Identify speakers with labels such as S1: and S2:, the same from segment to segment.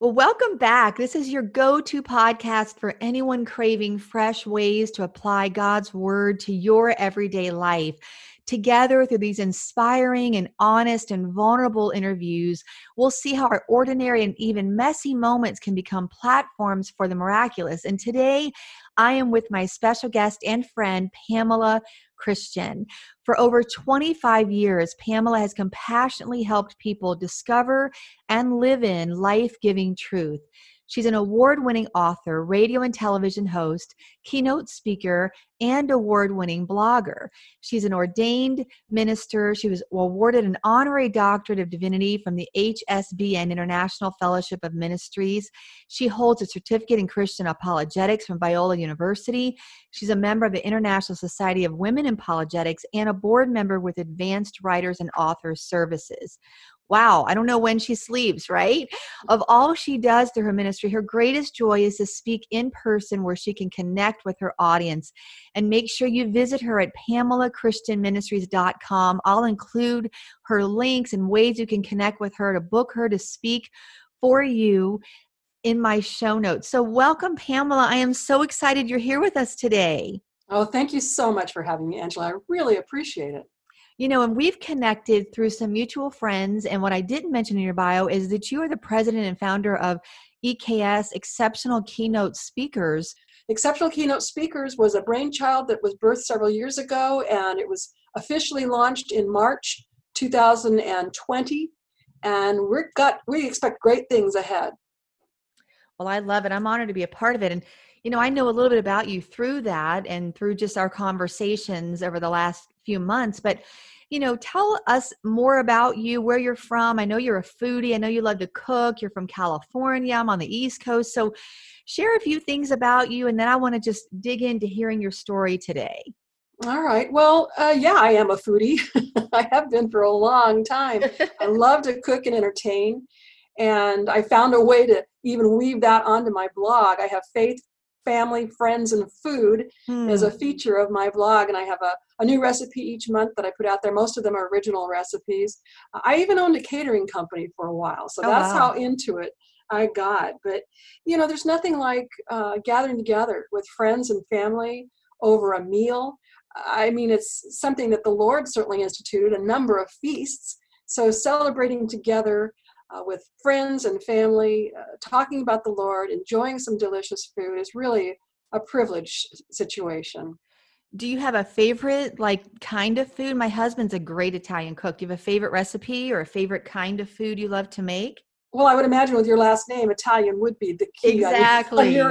S1: Well, welcome back. This is your go to podcast for anyone craving fresh ways to apply God's word to your everyday life. Together, through these inspiring and honest and vulnerable interviews, we'll see how our ordinary and even messy moments can become platforms for the miraculous. And today, I am with my special guest and friend, Pamela Christian. For over 25 years, Pamela has compassionately helped people discover and live in life giving truth. She's an award winning author, radio and television host, keynote speaker, and award winning blogger. She's an ordained minister. She was awarded an honorary doctorate of divinity from the HSBN International Fellowship of Ministries. She holds a certificate in Christian apologetics from Biola University. She's a member of the International Society of Women in Apologetics and a board member with Advanced Writers and Authors Services wow, I don't know when she sleeps, right? Of all she does through her ministry, her greatest joy is to speak in person where she can connect with her audience. And make sure you visit her at PamelaChristianMinistries.com. I'll include her links and ways you can connect with her to book her to speak for you in my show notes. So, welcome, Pamela. I am so excited you're here with us today.
S2: Oh, thank you so much for having me, Angela. I really appreciate it
S1: you know, and we've connected through some mutual friends. And what I didn't mention in your bio is that you are the president and founder of EKS Exceptional Keynote Speakers.
S2: Exceptional Keynote Speakers was a brainchild that was birthed several years ago, and it was officially launched in March 2020. And we're got we expect great things ahead.
S1: Well, I love it. I'm honored to be a part of it. And you know, I know a little bit about you through that and through just our conversations over the last few months. But, you know, tell us more about you, where you're from. I know you're a foodie. I know you love to cook. You're from California. I'm on the East Coast. So, share a few things about you, and then I want to just dig into hearing your story today.
S2: All right. Well, uh, yeah, I am a foodie. I have been for a long time. I love to cook and entertain. And I found a way to even weave that onto my blog. I have faith family, friends, and food mm. is a hmm. feature of my blog. And I have a, a new recipe each month that I put out there. Most of them are original recipes. I even owned a catering company for a while. So oh, that's wow. how into it I got. But, you know, there's nothing like uh, gathering together with friends and family over a meal. I mean, it's something that the Lord certainly instituted, a number of feasts. So celebrating together uh, with friends and family, uh, talking about the Lord, enjoying some delicious food is really a privileged situation.
S1: Do you have a favorite like kind of food? My husband's a great Italian cook. Do you have a favorite recipe or a favorite kind of food you love to make?
S2: Well, I would imagine with your last name, Italian would be the key.
S1: Exactly.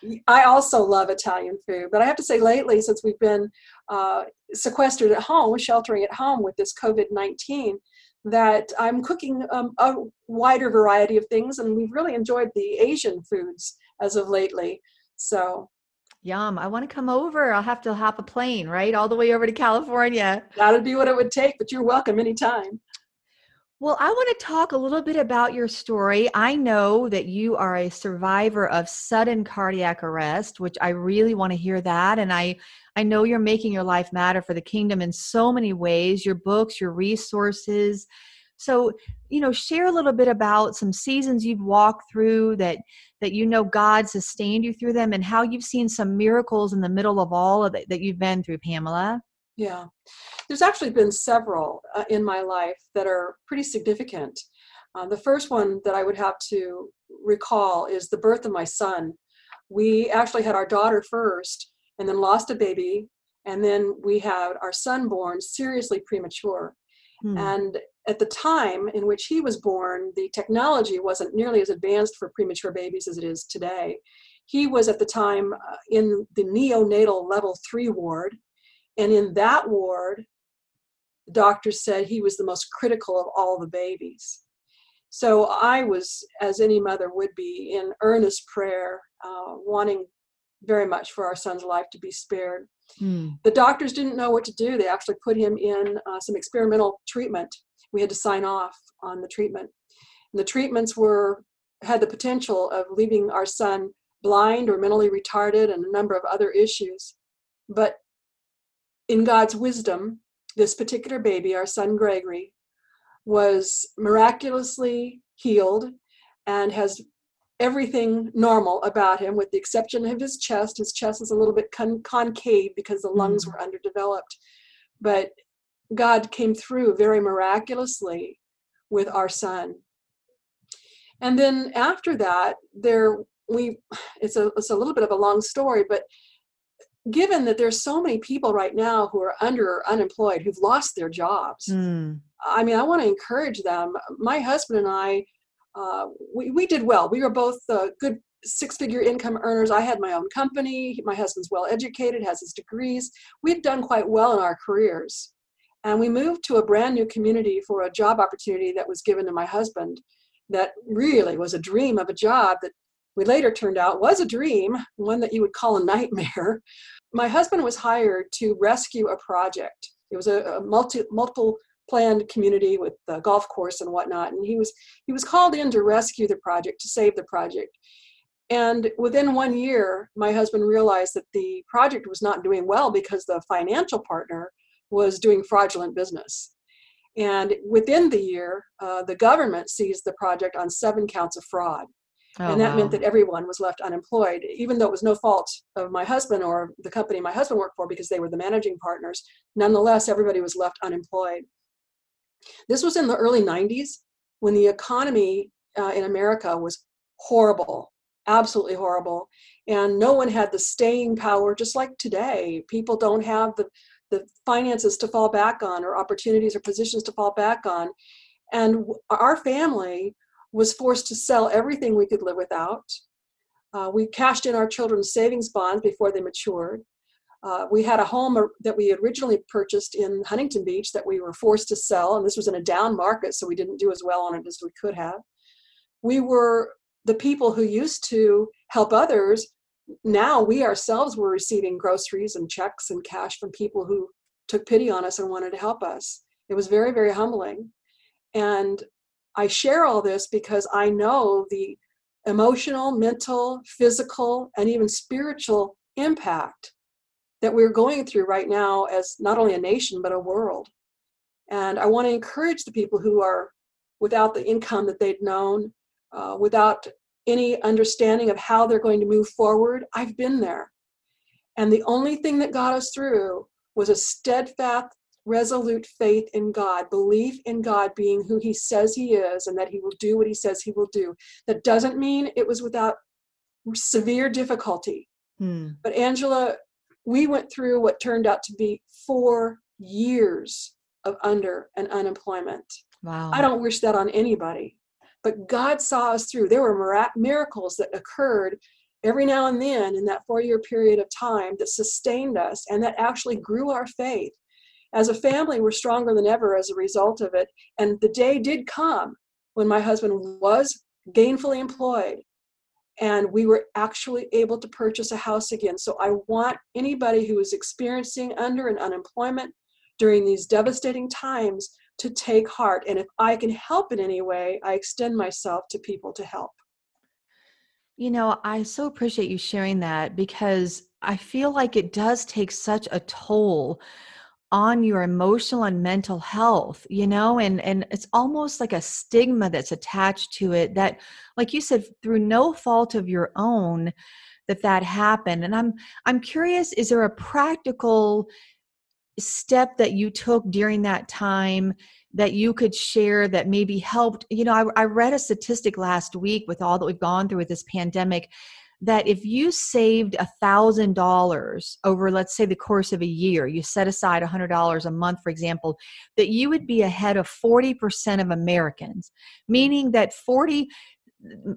S2: I also love Italian food, but I have to say, lately, since we've been uh, sequestered at home, sheltering at home with this COVID 19, that I'm cooking um, a wider variety of things, and we've really enjoyed the Asian foods as of lately. So,
S1: yum! I want to come over. I'll have to hop a plane, right, all the way over to California.
S2: That'd be what it would take, but you're welcome anytime.
S1: Well, I want to talk a little bit about your story. I know that you are a survivor of sudden cardiac arrest, which I really want to hear that. And I, I know you're making your life matter for the kingdom in so many ways your books, your resources. So, you know, share a little bit about some seasons you've walked through that that you know God sustained you through them and how you've seen some miracles in the middle of all of it that you've been through, Pamela.
S2: Yeah. There's actually been several uh, in my life that are pretty significant. Uh, the first one that I would have to recall is the birth of my son. We actually had our daughter first and then lost a baby, and then we had our son born seriously premature. Hmm. And at the time in which he was born, the technology wasn't nearly as advanced for premature babies as it is today. He was at the time uh, in the neonatal level three ward. And in that ward, the doctor said he was the most critical of all the babies. So I was, as any mother would be, in earnest prayer, uh, wanting very much for our son's life to be spared.
S1: Mm.
S2: The doctors didn't know what to do. They actually put him in uh, some experimental treatment. We had to sign off on the treatment. And the treatments were had the potential of leaving our son blind or mentally retarded and a number of other issues. But in God's wisdom, this particular baby, our son Gregory, was miraculously healed and has everything normal about him with the exception of his chest. His chest is a little bit con- concave because the lungs mm. were underdeveloped. But god came through very miraculously with our son. And then after that there we it's a it's a little bit of a long story but given that there's so many people right now who are under or unemployed who've lost their jobs
S1: mm.
S2: i mean i want to encourage them. My husband and i uh, we, we did well. We were both uh, good six figure income earners. I had my own company. My husband's well educated has his degrees. We'd done quite well in our careers. And we moved to a brand new community for a job opportunity that was given to my husband that really was a dream of a job that we later turned out was a dream, one that you would call a nightmare. My husband was hired to rescue a project. It was a, a multi, multiple planned community with a golf course and whatnot, and he was he was called in to rescue the project, to save the project. And within one year, my husband realized that the project was not doing well because the financial partner was doing fraudulent business. And within the year, uh, the government seized the project on seven counts of fraud. Oh, and that wow. meant that everyone was left unemployed, even though it was no fault of my husband or the company my husband worked for because they were the managing partners. Nonetheless, everybody was left unemployed. This was in the early 90s when the economy uh, in America was horrible, absolutely horrible. And no one had the staying power, just like today. People don't have the the finances to fall back on or opportunities or positions to fall back on and our family was forced to sell everything we could live without uh, we cashed in our children's savings bonds before they matured uh, we had a home that we originally purchased in huntington beach that we were forced to sell and this was in a down market so we didn't do as well on it as we could have we were the people who used to help others now we ourselves were receiving groceries and checks and cash from people who took pity on us and wanted to help us. It was very, very humbling. And I share all this because I know the emotional, mental, physical, and even spiritual impact that we're going through right now as not only a nation, but a world. And I want to encourage the people who are without the income that they'd known, uh, without any understanding of how they're going to move forward. I've been there. And the only thing that got us through was a steadfast, resolute faith in God, belief in God being who He says He is and that He will do what He says He will do. That doesn't mean it was without severe difficulty.
S1: Hmm.
S2: But Angela, we went through what turned out to be four years of under and unemployment.
S1: Wow.
S2: I don't wish that on anybody. But God saw us through. There were miracles that occurred every now and then in that four year period of time that sustained us and that actually grew our faith. As a family, we're stronger than ever as a result of it. And the day did come when my husband was gainfully employed and we were actually able to purchase a house again. So I want anybody who is experiencing under and unemployment during these devastating times to take heart. And if I can help in any way, I extend myself to people to help.
S1: You know, I so appreciate you sharing that because I feel like it does take such a toll on your emotional and mental health you know and and it's almost like a stigma that's attached to it that like you said through no fault of your own that that happened. And i'm i'm curious is there a practical step that you took during that time that you could share that maybe helped you know I, I, read a statistic last week with all that we've gone through with this pandemic that if you saved a thousand dollars over let's say the course of a year you set aside a hundred dollars a month for example that you would be ahead of 40% of americans meaning that 40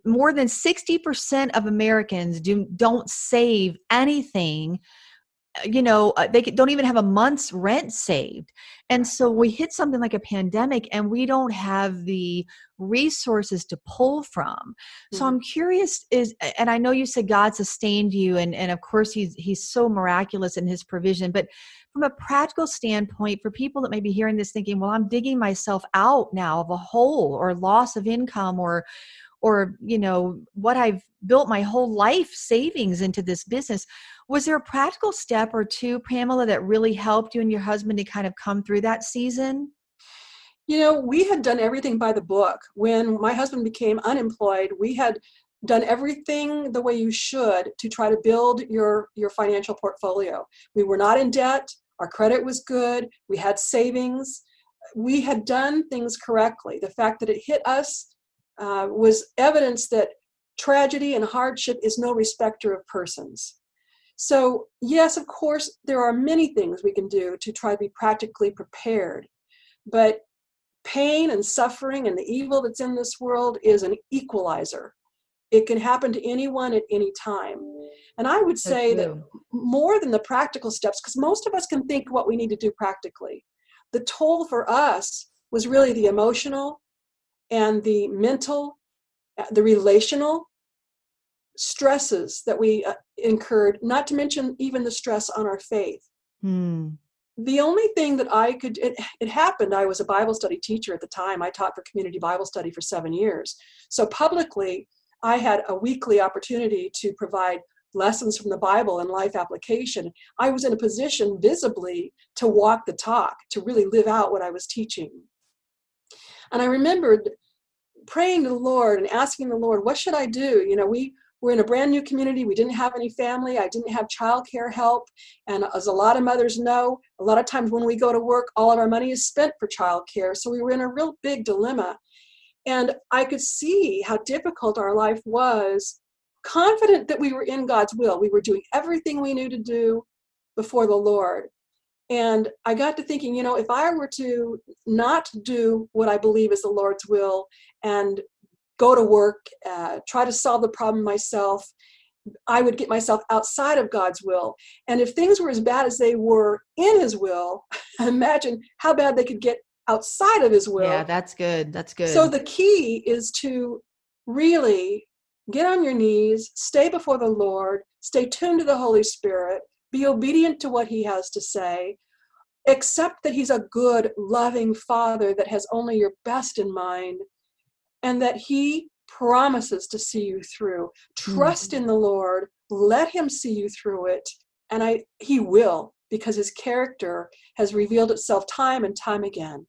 S1: more than 60% of americans do don't save anything you know uh, they don't even have a month's rent saved and so we hit something like a pandemic and we don't have the resources to pull from mm-hmm. so i'm curious is and i know you said god sustained you and and of course he's he's so miraculous in his provision but from a practical standpoint for people that may be hearing this thinking well i'm digging myself out now of a hole or loss of income or or you know what i've built my whole life savings into this business was there a practical step or two pamela that really helped you and your husband to kind of come through that season?
S2: You know we had done everything by the book. When my husband became unemployed we had done everything the way you should to try to build your your financial portfolio. We were not in debt. Our credit was good. We had savings. We had done things correctly. The fact that it hit us uh, was evidence that tragedy and hardship is no respecter of persons. So, yes, of course, there are many things we can do to try to be practically prepared, but pain and suffering and the evil that's in this world is an equalizer. It can happen to anyone at any time. And I would say that more than the practical steps, because most of us can think what we need to do practically, the toll for us was really the emotional and the mental, uh, the relational stresses that we uh, incurred, not to mention even the stress on our faith. Hmm. The only thing that I could, it, it happened, I was a Bible study teacher at the time. I taught for community Bible study for seven years. So publicly, I had a weekly opportunity to provide lessons from the Bible and life application. I was in a position visibly to walk the talk, to really live out what I was teaching. And I remembered praying to the Lord and asking the Lord, what should I do? You know, we were in a brand new community. We didn't have any family. I didn't have childcare help. And as a lot of mothers know, a lot of times when we go to work, all of our money is spent for childcare. So we were in a real big dilemma. And I could see how difficult our life was, confident that we were in God's will. We were doing everything we knew to do before the Lord. And I got to thinking, you know, if I were to not do what I believe is the Lord's will and go to work, uh, try to solve the problem myself, I would get myself outside of God's will. And if things were as bad as they were in His will, imagine how bad they could get outside of His will.
S1: Yeah, that's good. That's good.
S2: So the key is to really get on your knees, stay before the Lord, stay tuned to the Holy Spirit, be obedient to what he has to say, accept that he's a good, loving father that has only your best in mind, and that he promises to see you through. Trust mm-hmm. in the Lord, let him see you through it, and I he will because his character has revealed itself time and time again.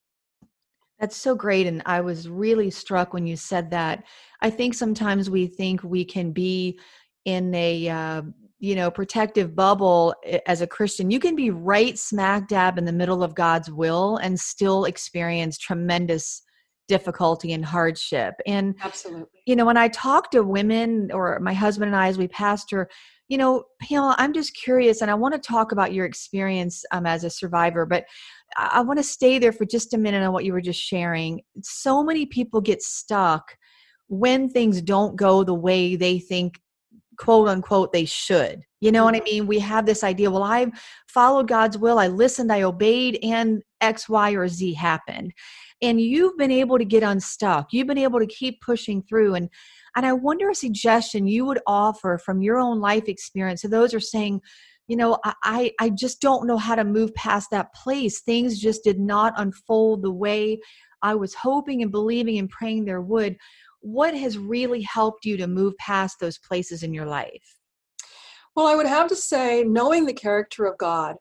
S1: That's so great. And I was really struck when you said that. I think sometimes we think we can be in a uh, you know protective bubble as a christian you can be right smack dab in the middle of god's will and still experience tremendous difficulty and hardship. And
S2: absolutely.
S1: you know when i talk to women or my husband and i as we pastor you know pamela i'm just curious and i want to talk about your experience um, as a survivor but i, I want to stay there for just a minute on what you were just sharing. So many people get stuck when things don't go the way they think quote unquote they should. You know what i mm-hmm. mean? We have this idea well i've followed god's will i listened i obeyed and x y or z happened and you've been able to get unstuck you've been able to keep pushing through and and i wonder a suggestion you would offer from your own life experience to those are saying you know i i just don't know how to move past that place things just did not unfold the way i was hoping and believing and praying there would what has really helped you to move past those places in your life?
S2: Well, I would have to say, knowing the character of God.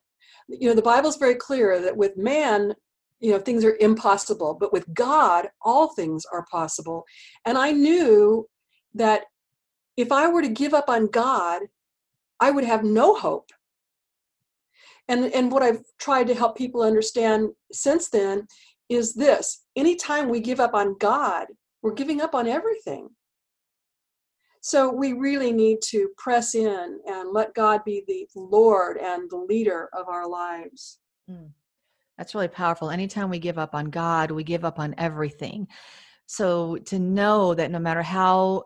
S2: You know, the Bible's very clear that with man, you know, things are impossible, but with God, all things are possible. And I knew that if I were to give up on God, I would have no hope. And, and what I've tried to help people understand since then is this anytime we give up on God, we're giving up on everything. So we really need to press in and let God be the Lord and the leader of our lives. Mm.
S1: That's really powerful. Anytime we give up on God, we give up on everything. So to know that no matter how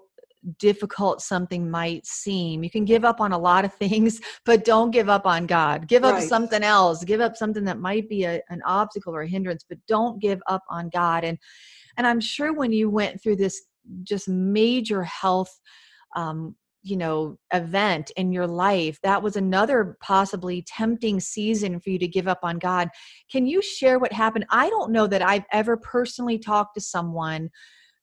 S1: difficult something might seem. You can give up on a lot of things, but don't give up on God. Give up
S2: Right.
S1: something else. Give up something that might be a, an obstacle or a hindrance, but don't give up on God. And and I'm sure when you went through this just major health um, you know event in your life that was another possibly tempting season for you to give up on god. Can you share what happened? I don't know that i've ever personally talked to someone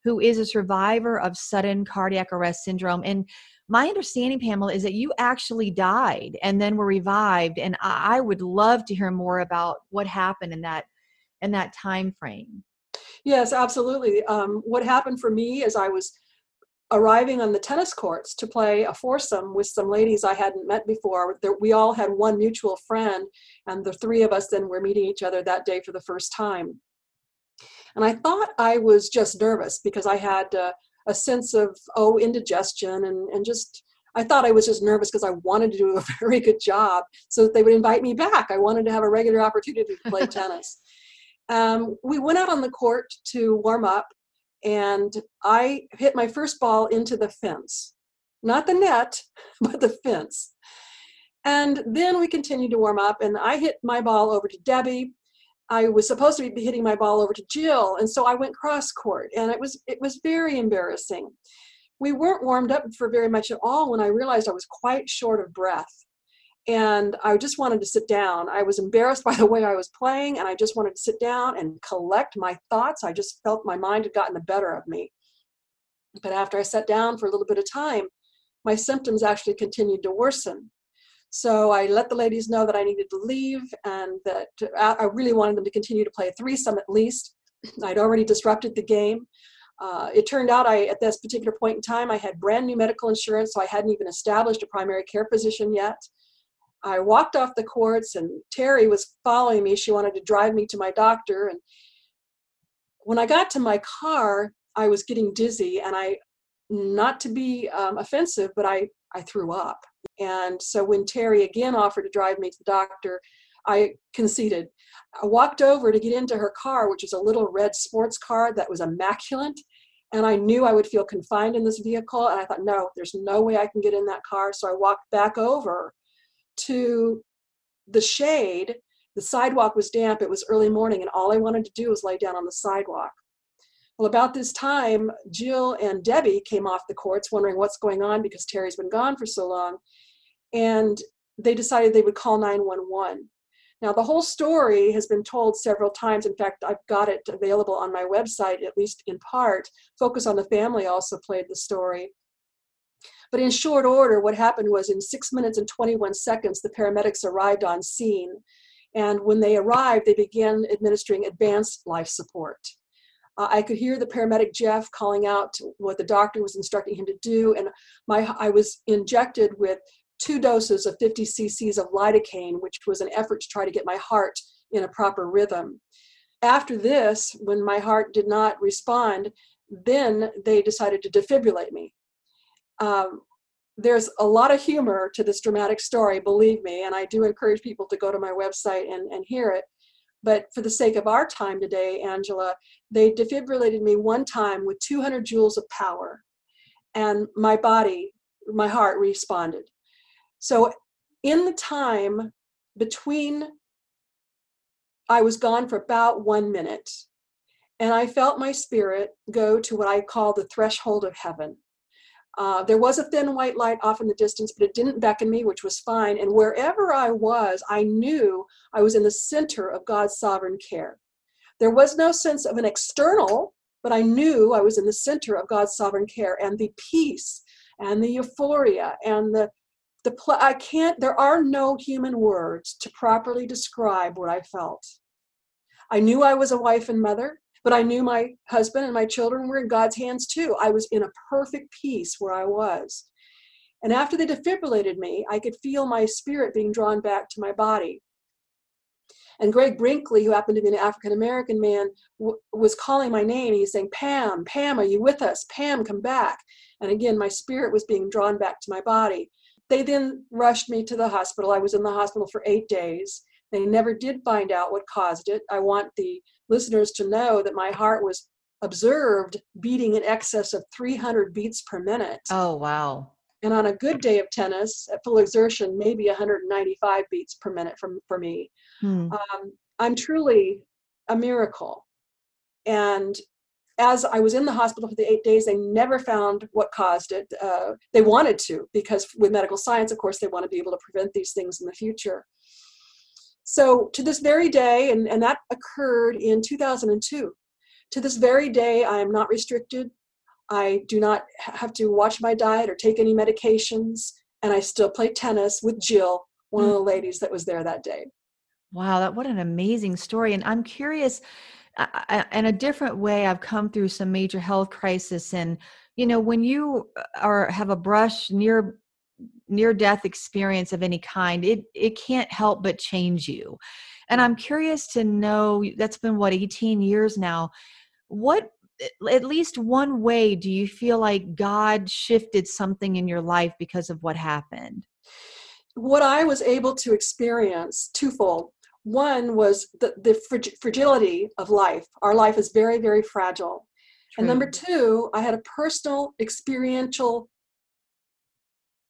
S1: who is a survivor of sudden cardiac arrest syndrome and my understanding pamela is that you actually died and then were revived and i would love to hear more about what happened in that in that time frame.
S2: Yes, absolutely. Um, what happened for me is I was arriving on the tennis courts to play a foursome with some ladies I hadn't met before. We all had one mutual friend, and the three of us then were meeting each other that day for the first time. And I thought I was just nervous because I had uh, a sense of, oh, indigestion and, and just. I thought I was just nervous because I wanted to do a very good job so that they would invite me back. I wanted to have a regular opportunity to play tennis. Um, we went out on the court to warm up, and I hit my first ball into the fence. Not the net, but the fence. And then we continued to warm up, and I hit my ball over to Debbie. I was supposed to be hitting my ball over to Jill, and so I went cross court, and it was it was very embarrassing. We weren't warmed up for very much at all when I realized I was quite short of breath and I just wanted to sit down. I was embarrassed by the way I was playing, and I just wanted to sit down and collect my thoughts. I just felt my mind had gotten the better of me. But after I sat down for a little bit of time, my symptoms actually continued to worsen. So I let the ladies know that I needed to leave and that I really wanted them to continue to play a threesome at least. I'd already disrupted the game. Uh, it turned out I, at this particular point in time, I had brand new medical insurance, so I hadn't even established a primary care position yet. I walked off the courts, and Terry was following me. She wanted to drive me to my doctor. And when I got to my car, I was getting dizzy, and I, not to be um, offensive, but I, I threw up. And so when Terry again offered to drive me to the doctor, I conceded. I walked over to get into her car, which was a little red sports car that was immaculate. And I knew I would feel confined in this vehicle. And I thought, no, there's no way I can get in that car. So I walked back over to the shade. The sidewalk was damp. It was early morning, and all I wanted to do was lay down on the sidewalk. Well, about this time, Jill and Debbie came off the courts wondering what's going on because Terry's been gone for so long. And they decided they would call 911. Now, the whole story has been told several times. In fact, I've got it available on my website, at least in part. Focus on the Family also played the story. But in short order, what happened was in six minutes and 21 seconds, the paramedics arrived on scene. And when they arrived, they began administering advanced life support. Uh, I could hear the paramedic Jeff calling out what the doctor was instructing him to do, and my I was injected with two doses of 50 cc's of lidocaine, which was an effort to try to get my heart in a proper rhythm. After this, when my heart did not respond, then they decided to defibrillate me. Um, there's a lot of humor to this dramatic story, believe me, and I do encourage people to go to my website and, and hear it. But for the sake of our time today, Angela, they defibrillated me one time with 200 joules of power, and my body, my heart responded. So, in the time between, I was gone for about one minute, and I felt my spirit go to what I call the threshold of heaven. Uh, there was a thin white light off in the distance, but it didn't beckon me, which was fine. And wherever I was, I knew I was in the center of God's sovereign care. There was no sense of an external, but I knew I was in the center of God's sovereign care and the peace and the euphoria and the the pl- I can't there are no human words to properly describe what I felt. I knew I was a wife and mother. But I knew my husband and my children were in God's hands too. I was in a perfect peace where I was. And after they defibrillated me, I could feel my spirit being drawn back to my body. And Greg Brinkley, who happened to be an African American man, w- was calling my name. He's saying, Pam, Pam, are you with us? Pam, come back. And again, my spirit was being drawn back to my body. They then rushed me to the hospital. I was in the hospital for eight days. They never did find out what caused it. I want the listeners to know that my heart was observed beating in excess of 300 beats per minute.
S1: Oh, wow.
S2: And on a good day of tennis, at full exertion, maybe 195 beats per minute for, for me. Hmm. Um, I'm truly a miracle. And as I was in the hospital for the eight days, they never found what caused it. Uh, they wanted to, because with medical science, of course, they want to be able to prevent these things in the future. So to this very day, and, and that occurred in 2002, to this very day, I am not restricted. I do not have to watch my diet or take any medications, and I still play tennis with Jill, one of the ladies that was there that day.
S1: Wow, that what an amazing story! And I'm curious, uh, in a different way, I've come through some major health crisis, and you know, when you uh, are have a brush near near death experience of any kind, it it can't help but change you. And I'm curious to know. That's been what 18 years now. What eh, at least one way do you feel like God shifted something in your life because of what happened?
S2: What I was able to experience twofold. One was the, the fragility of life. Our life is very, very fragile. True. And number two, I had a personal experiential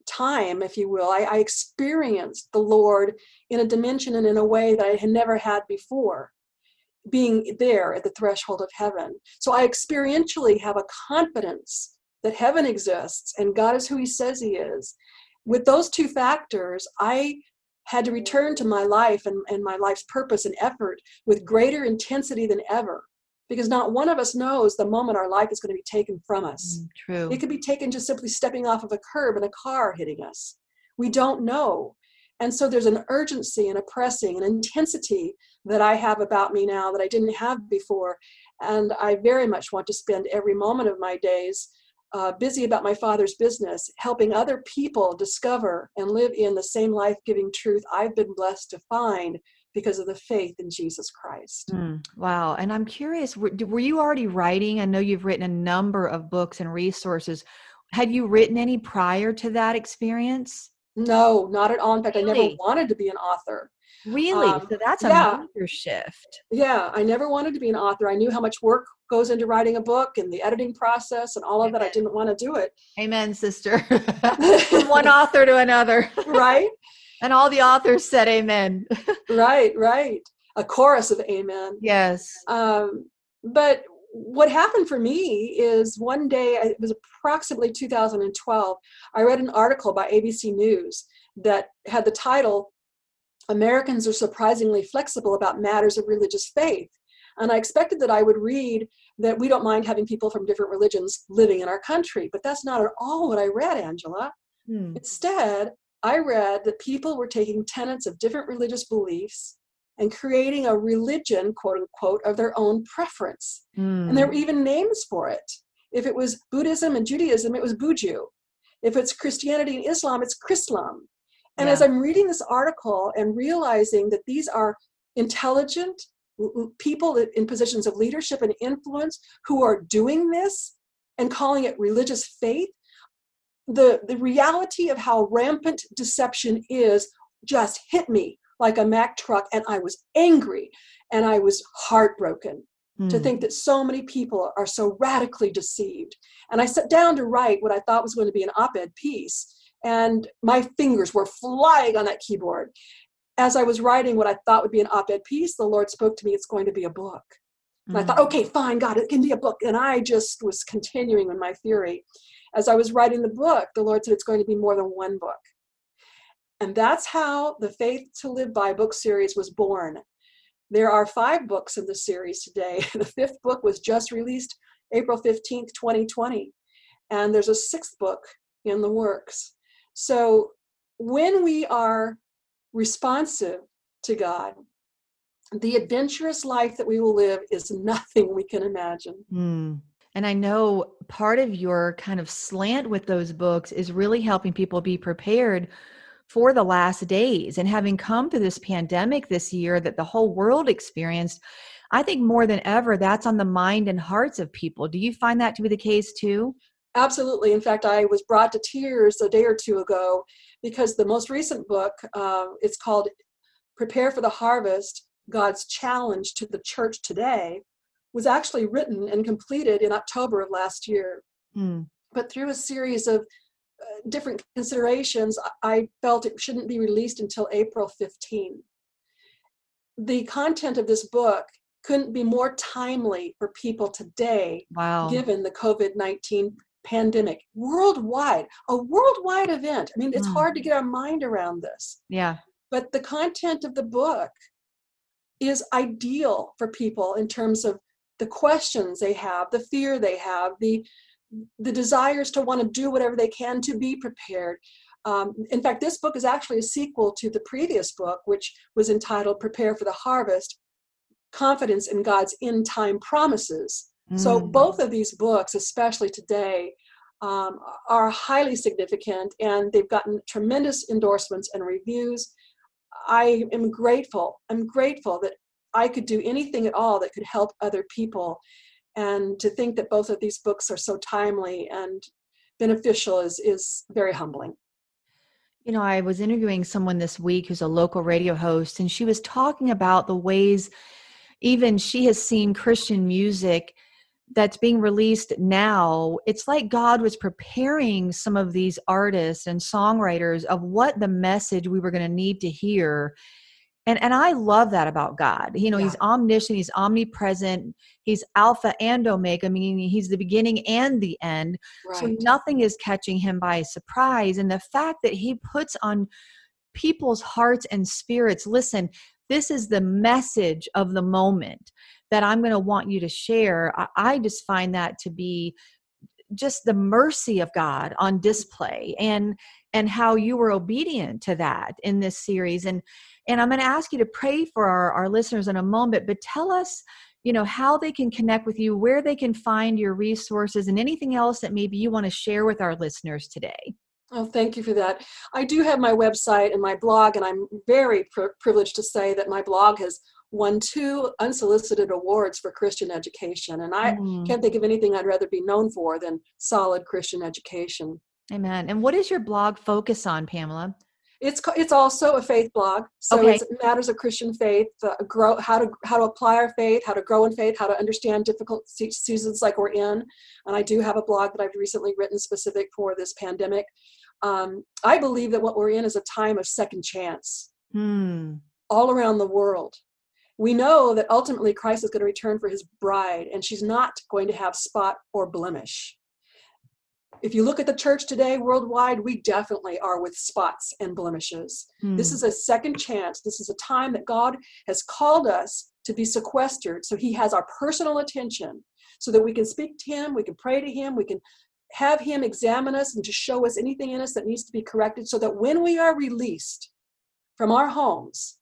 S2: time, if you will. I, I experienced the Lord in a dimension and in a way that I had never had before being there at the threshold of heaven. So I experientially have a confidence that heaven exists and God is who He says He is. With those two factors, I had to return to my life and, and my life's purpose and effort with greater intensity than ever. Because not one of us knows the moment our life is going to be taken from us.
S1: Mm, true.
S2: It could be taken just simply stepping off of a curb and a car hitting us. We don't know. And so there's an urgency and a pressing, an intensity that I have about me now that I didn't have before. And I very much want to spend every moment of my days uh, busy about my father's business, helping other people discover and live in the same life giving truth I've been blessed to find because of the faith in Jesus Christ.
S1: Mm, wow. And I'm curious, were, were you already writing? I know you've written a number of books and resources. Had you written any prior to that experience?
S2: No, not at all. In fact, really? I never wanted to be an author.
S1: Really? Um, so that's a yeah. major shift.
S2: Yeah, I never wanted to be an author. I knew how much work goes into writing a book and the editing process and all of Amen. that. I didn't want to do it.
S1: Amen, sister. From one author to another.
S2: Right?
S1: And all the authors said amen.
S2: right, right. A chorus of amen.
S1: Yes.
S2: Um, but what happened for me is one day, it was approximately 2012, I read an article by ABC News that had the title, Americans are surprisingly flexible about matters of religious faith. And I expected that I would read that we don't mind having people from different religions living in our country, but that's not at all what I read, Angela. Hmm. Instead, I read that people were taking tenets of different religious beliefs and creating a religion, quote unquote, of their own preference. Hmm. And there were even names for it. If it was Buddhism and Judaism, it was Buju. If it's Christianity and Islam, it's Chrislam. And yeah. as I'm reading this article and realizing that these are intelligent people in positions of leadership and influence who are doing this and calling it religious faith, the, the reality of how rampant deception is just hit me like a Mack truck, and I was angry and I was heartbroken mm. to hmm. think that so many people are so radically deceived. And I sat down to write what I thought was going to be an op ed piece and my fingers were flying on that keyboard. As I was writing what I thought would be an op ed piece, the Lord spoke to me, it's going to be a book. And I thought, mm. okay, fine, God, it can be a book. And I just was continuing in my theory. As I was writing the book, the Lord said it's going to be more than one book. And that's how the Faith to Live By book series was born. There are five books in the series today. The fifth book was just released April 15th, 2020. And there's a sixth book in the works. So when we are responsive to God, the adventurous life that we will live is nothing we can imagine.
S1: Mm. And I know part of your kind of slant with those books is really helping people be prepared for the last days. And having come through this pandemic this year that the whole world experienced, I think more than ever, that's on the mind and hearts of people. Do you find that to be the case too?
S2: Absolutely. In fact, I was brought to tears a day or two ago because the most recent book, uh, it's called Prepare for the Harvest God's Challenge to the Church Today. Was actually written and completed in October of last year.
S1: Mm.
S2: But through a series of uh, different considerations, I felt it shouldn't be released until April 15. The content of this book couldn't be more timely for people today,
S1: wow.
S2: given the COVID 19 pandemic worldwide, a worldwide event. I mean, it's mm. hard to get our mind around this.
S1: Yeah.
S2: But the content of the book is ideal for people in terms of the questions they have, the fear they have, the the desires to want to do whatever they can to be prepared. Um, in fact, this book is actually a sequel to the previous book, which was entitled Prepare for the Harvest Confidence in God's End Time Promises. Mm. So, both of these books, especially today, um, are highly significant and they've gotten tremendous endorsements and reviews. I am grateful. I'm grateful that I could do anything at all that could help other people. And to think that both of these books are so timely and beneficial is, is very humbling.
S1: You know, I was interviewing someone this week who's a local radio host, and she was talking about the ways even she has seen Christian music that's being released now, it's like God was preparing some of these artists and songwriters of what the message we were going to need to hear. And and I love that about God. You know, yeah. he's omniscient, he's omnipresent, he's alpha and omega, meaning he's the beginning and the end. Right. So nothing is catching him by surprise. And the fact that he puts on people's hearts and spirits, listen, this is the message of the moment that I'm going to want you to share. I, I just find that to be just the mercy of God on display and and how you were obedient to that in this series and and I'm going to ask you to pray for our, our listeners in a moment but tell us you know how they can connect with you where they can find your resources and anything else that maybe you want to share with our listeners today
S2: Oh, thank you for that. I do have my website and my blog, and I'm very pr- privileged to say that my blog has won two unsolicited awards for Christian education. And I mm. can't think of anything I'd rather be known for than solid Christian education.
S1: Amen. And what does your blog focus on, Pamela?
S2: It's it's also a faith blog, so okay. it's matters of Christian faith, uh, grow how to how to apply our faith, how to grow in faith, how to understand difficult seasons like we're in. And I do have a blog that I've recently written specific for this pandemic. Um, I believe that what we're in is a time of second chance
S1: hmm.
S2: all around the world we know that ultimately Christ is going to return for his bride, and she's not going to have spot or blemish. If you look at the church today worldwide, we definitely are with spots and blemishes. Mm. This is a second chance. This is a time that God has called us to be sequestered. So he has our personal attention so that we can speak to him, we can pray to him, we can have him examine us and to show us anything in us that needs to be corrected so that when we are released from our homes,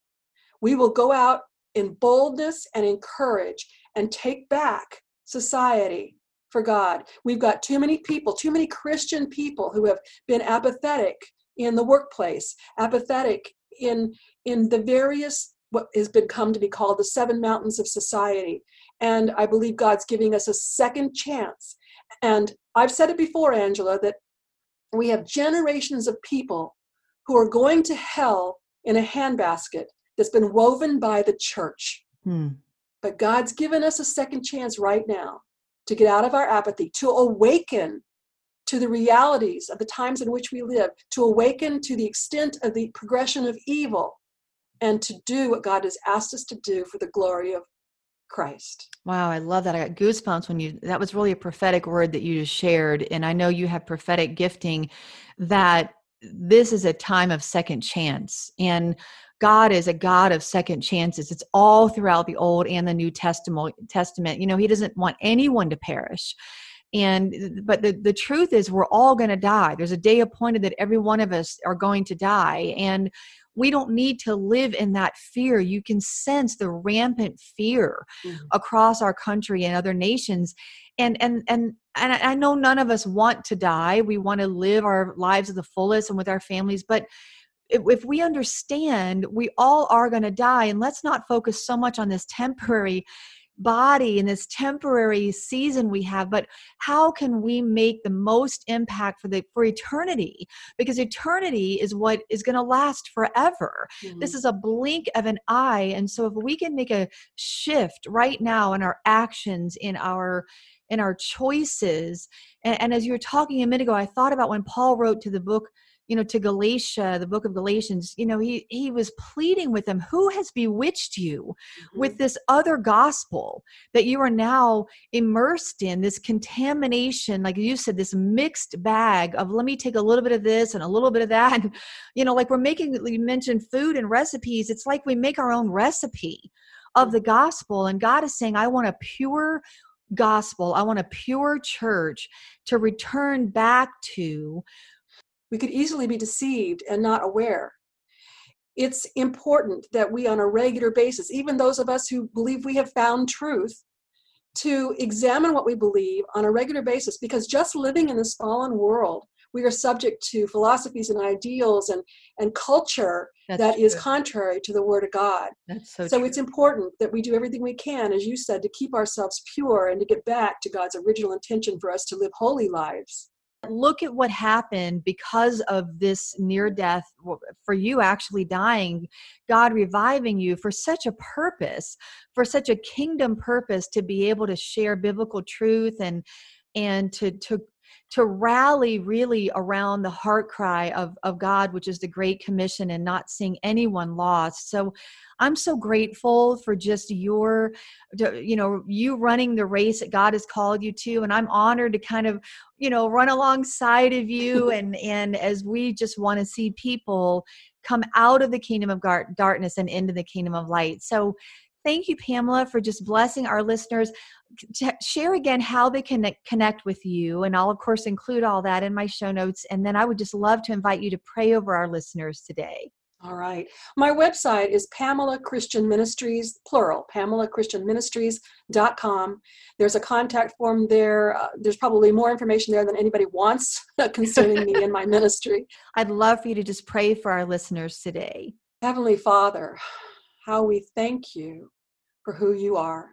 S2: we will go out in boldness and in courage and take back society for God. We've got too many people, too many Christian people who have been apathetic in the workplace, apathetic in in the various what has been come to be called the seven mountains of society. And I believe God's giving us a second chance. And I've said it before, Angela, that we have generations of people who are going to hell in a handbasket that's been woven by the church.
S1: Hmm.
S2: But God's given us a second chance right now to get out of our apathy, to awaken to the realities of the times in which we live, to awaken to the extent of the progression of evil, and to do what God has asked us to do for the glory of Christ.
S1: Wow, I love that. I got goosebumps when you that was really a prophetic word that you just shared and I know you have prophetic gifting that this is a time of second chance and God is a God of second chances. It's all throughout the Old and the New Testament. You know, He doesn't want anyone to perish. And but the, the truth is we're all going to die. There's a day appointed that every one of us are going to die. And we don't need to live in that fear. You can sense the rampant fear mm-hmm. across our country and other nations. And and and and I know none of us want to die. We want to live our lives to the fullest and with our families, but if, if we understand we all are going to die and let's not focus so much on this temporary body in this temporary season we have but how can we make the most impact for the for eternity because eternity is what is going to last forever mm-hmm. this is a blink of an eye and so if we can make a shift right now in our actions in our in our choices and, and as you were talking a minute ago i thought about when paul wrote to the book you know to galatia the book of galatians you know he he was pleading with them who has bewitched you mm-hmm. with this other gospel that you are now immersed in this contamination? Like you said this mixed bag of let me take a little bit of this and a little bit of that. And, you know like we're making you mentioned food and recipes it's like we make our own recipe of the gospel. And god is saying i want a pure gospel. I want a pure church to return back to
S2: we could easily be deceived and not aware. It's important that we, on a regular basis, even those of us who believe we have found truth, to examine what we believe on a regular basis because just living in this fallen world, we are subject to philosophies and ideals and, and culture That's that true. is contrary to the Word of God.
S1: That's so,
S2: so it's important that we do everything we can, as you said, to keep ourselves pure and to get back to God's original intention for us to live holy lives
S1: look at what happened because of this near death for you actually dying god reviving you for such a purpose for such a kingdom purpose to be able to share biblical truth and and to to to rally really around the heart cry of, of God, which is the Great Commission, and not seeing anyone lost. So I'm so grateful for just your, you know, you running the race that God has called you to. And I'm honored to kind of, you know, run alongside of you. and, and as we just want to see people come out of the kingdom of darkness and into the kingdom of light. So thank you, Pamela, for just blessing our listeners. Share again how they can connect with you. And I'll, of course, include all that in my show notes. And then I would just love to invite you to pray over our listeners today.
S2: All right. My website is Pamela Christian Ministries, plural, Pamela Christian Ministries.com. There's a contact form there. Uh, there's probably more information there than anybody wants concerning me and my ministry.
S1: I'd love for you to just pray for our listeners today.
S2: Heavenly Father, how we thank you for who you are.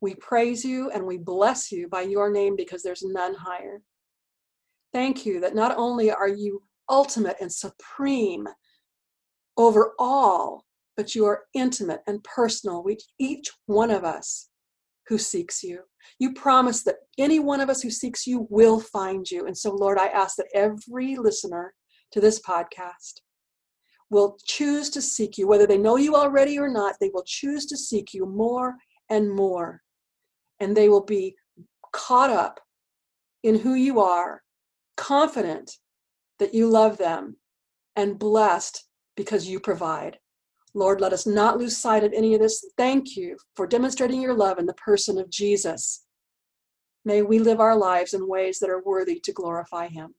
S2: We praise you and we bless you by your name because there's none higher. Thank you that not only are you ultimate and supreme over all, but you are intimate and personal with each one of us who seeks you. You promise that any one of us who seeks you will find you. And so, Lord, I ask that every listener to this podcast will choose to seek you, whether they know you already or not, they will choose to seek you more and more. And they will be caught up in who you are, confident that you love them, and blessed because you provide. Lord, let us not lose sight of any of this. Thank you for demonstrating your love in the person of Jesus. May we live our lives in ways that are worthy to glorify him.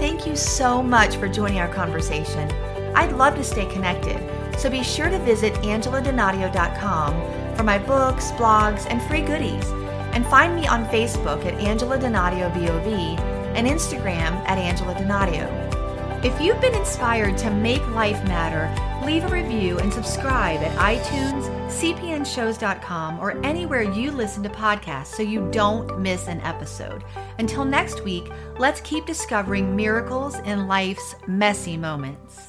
S1: Thank you so much for joining our conversation. I'd love to stay connected, so be sure to visit angeladonadio.com for my books, blogs, and free goodies. And find me on Facebook at Angela Donadio VOV and Instagram at Angela Donadio. If you've been inspired to make life matter, leave a review and subscribe at iTunes, cpnshows.com, or anywhere you listen to podcasts so you don't miss an episode. Until next week, let's keep discovering miracles in life's messy moments.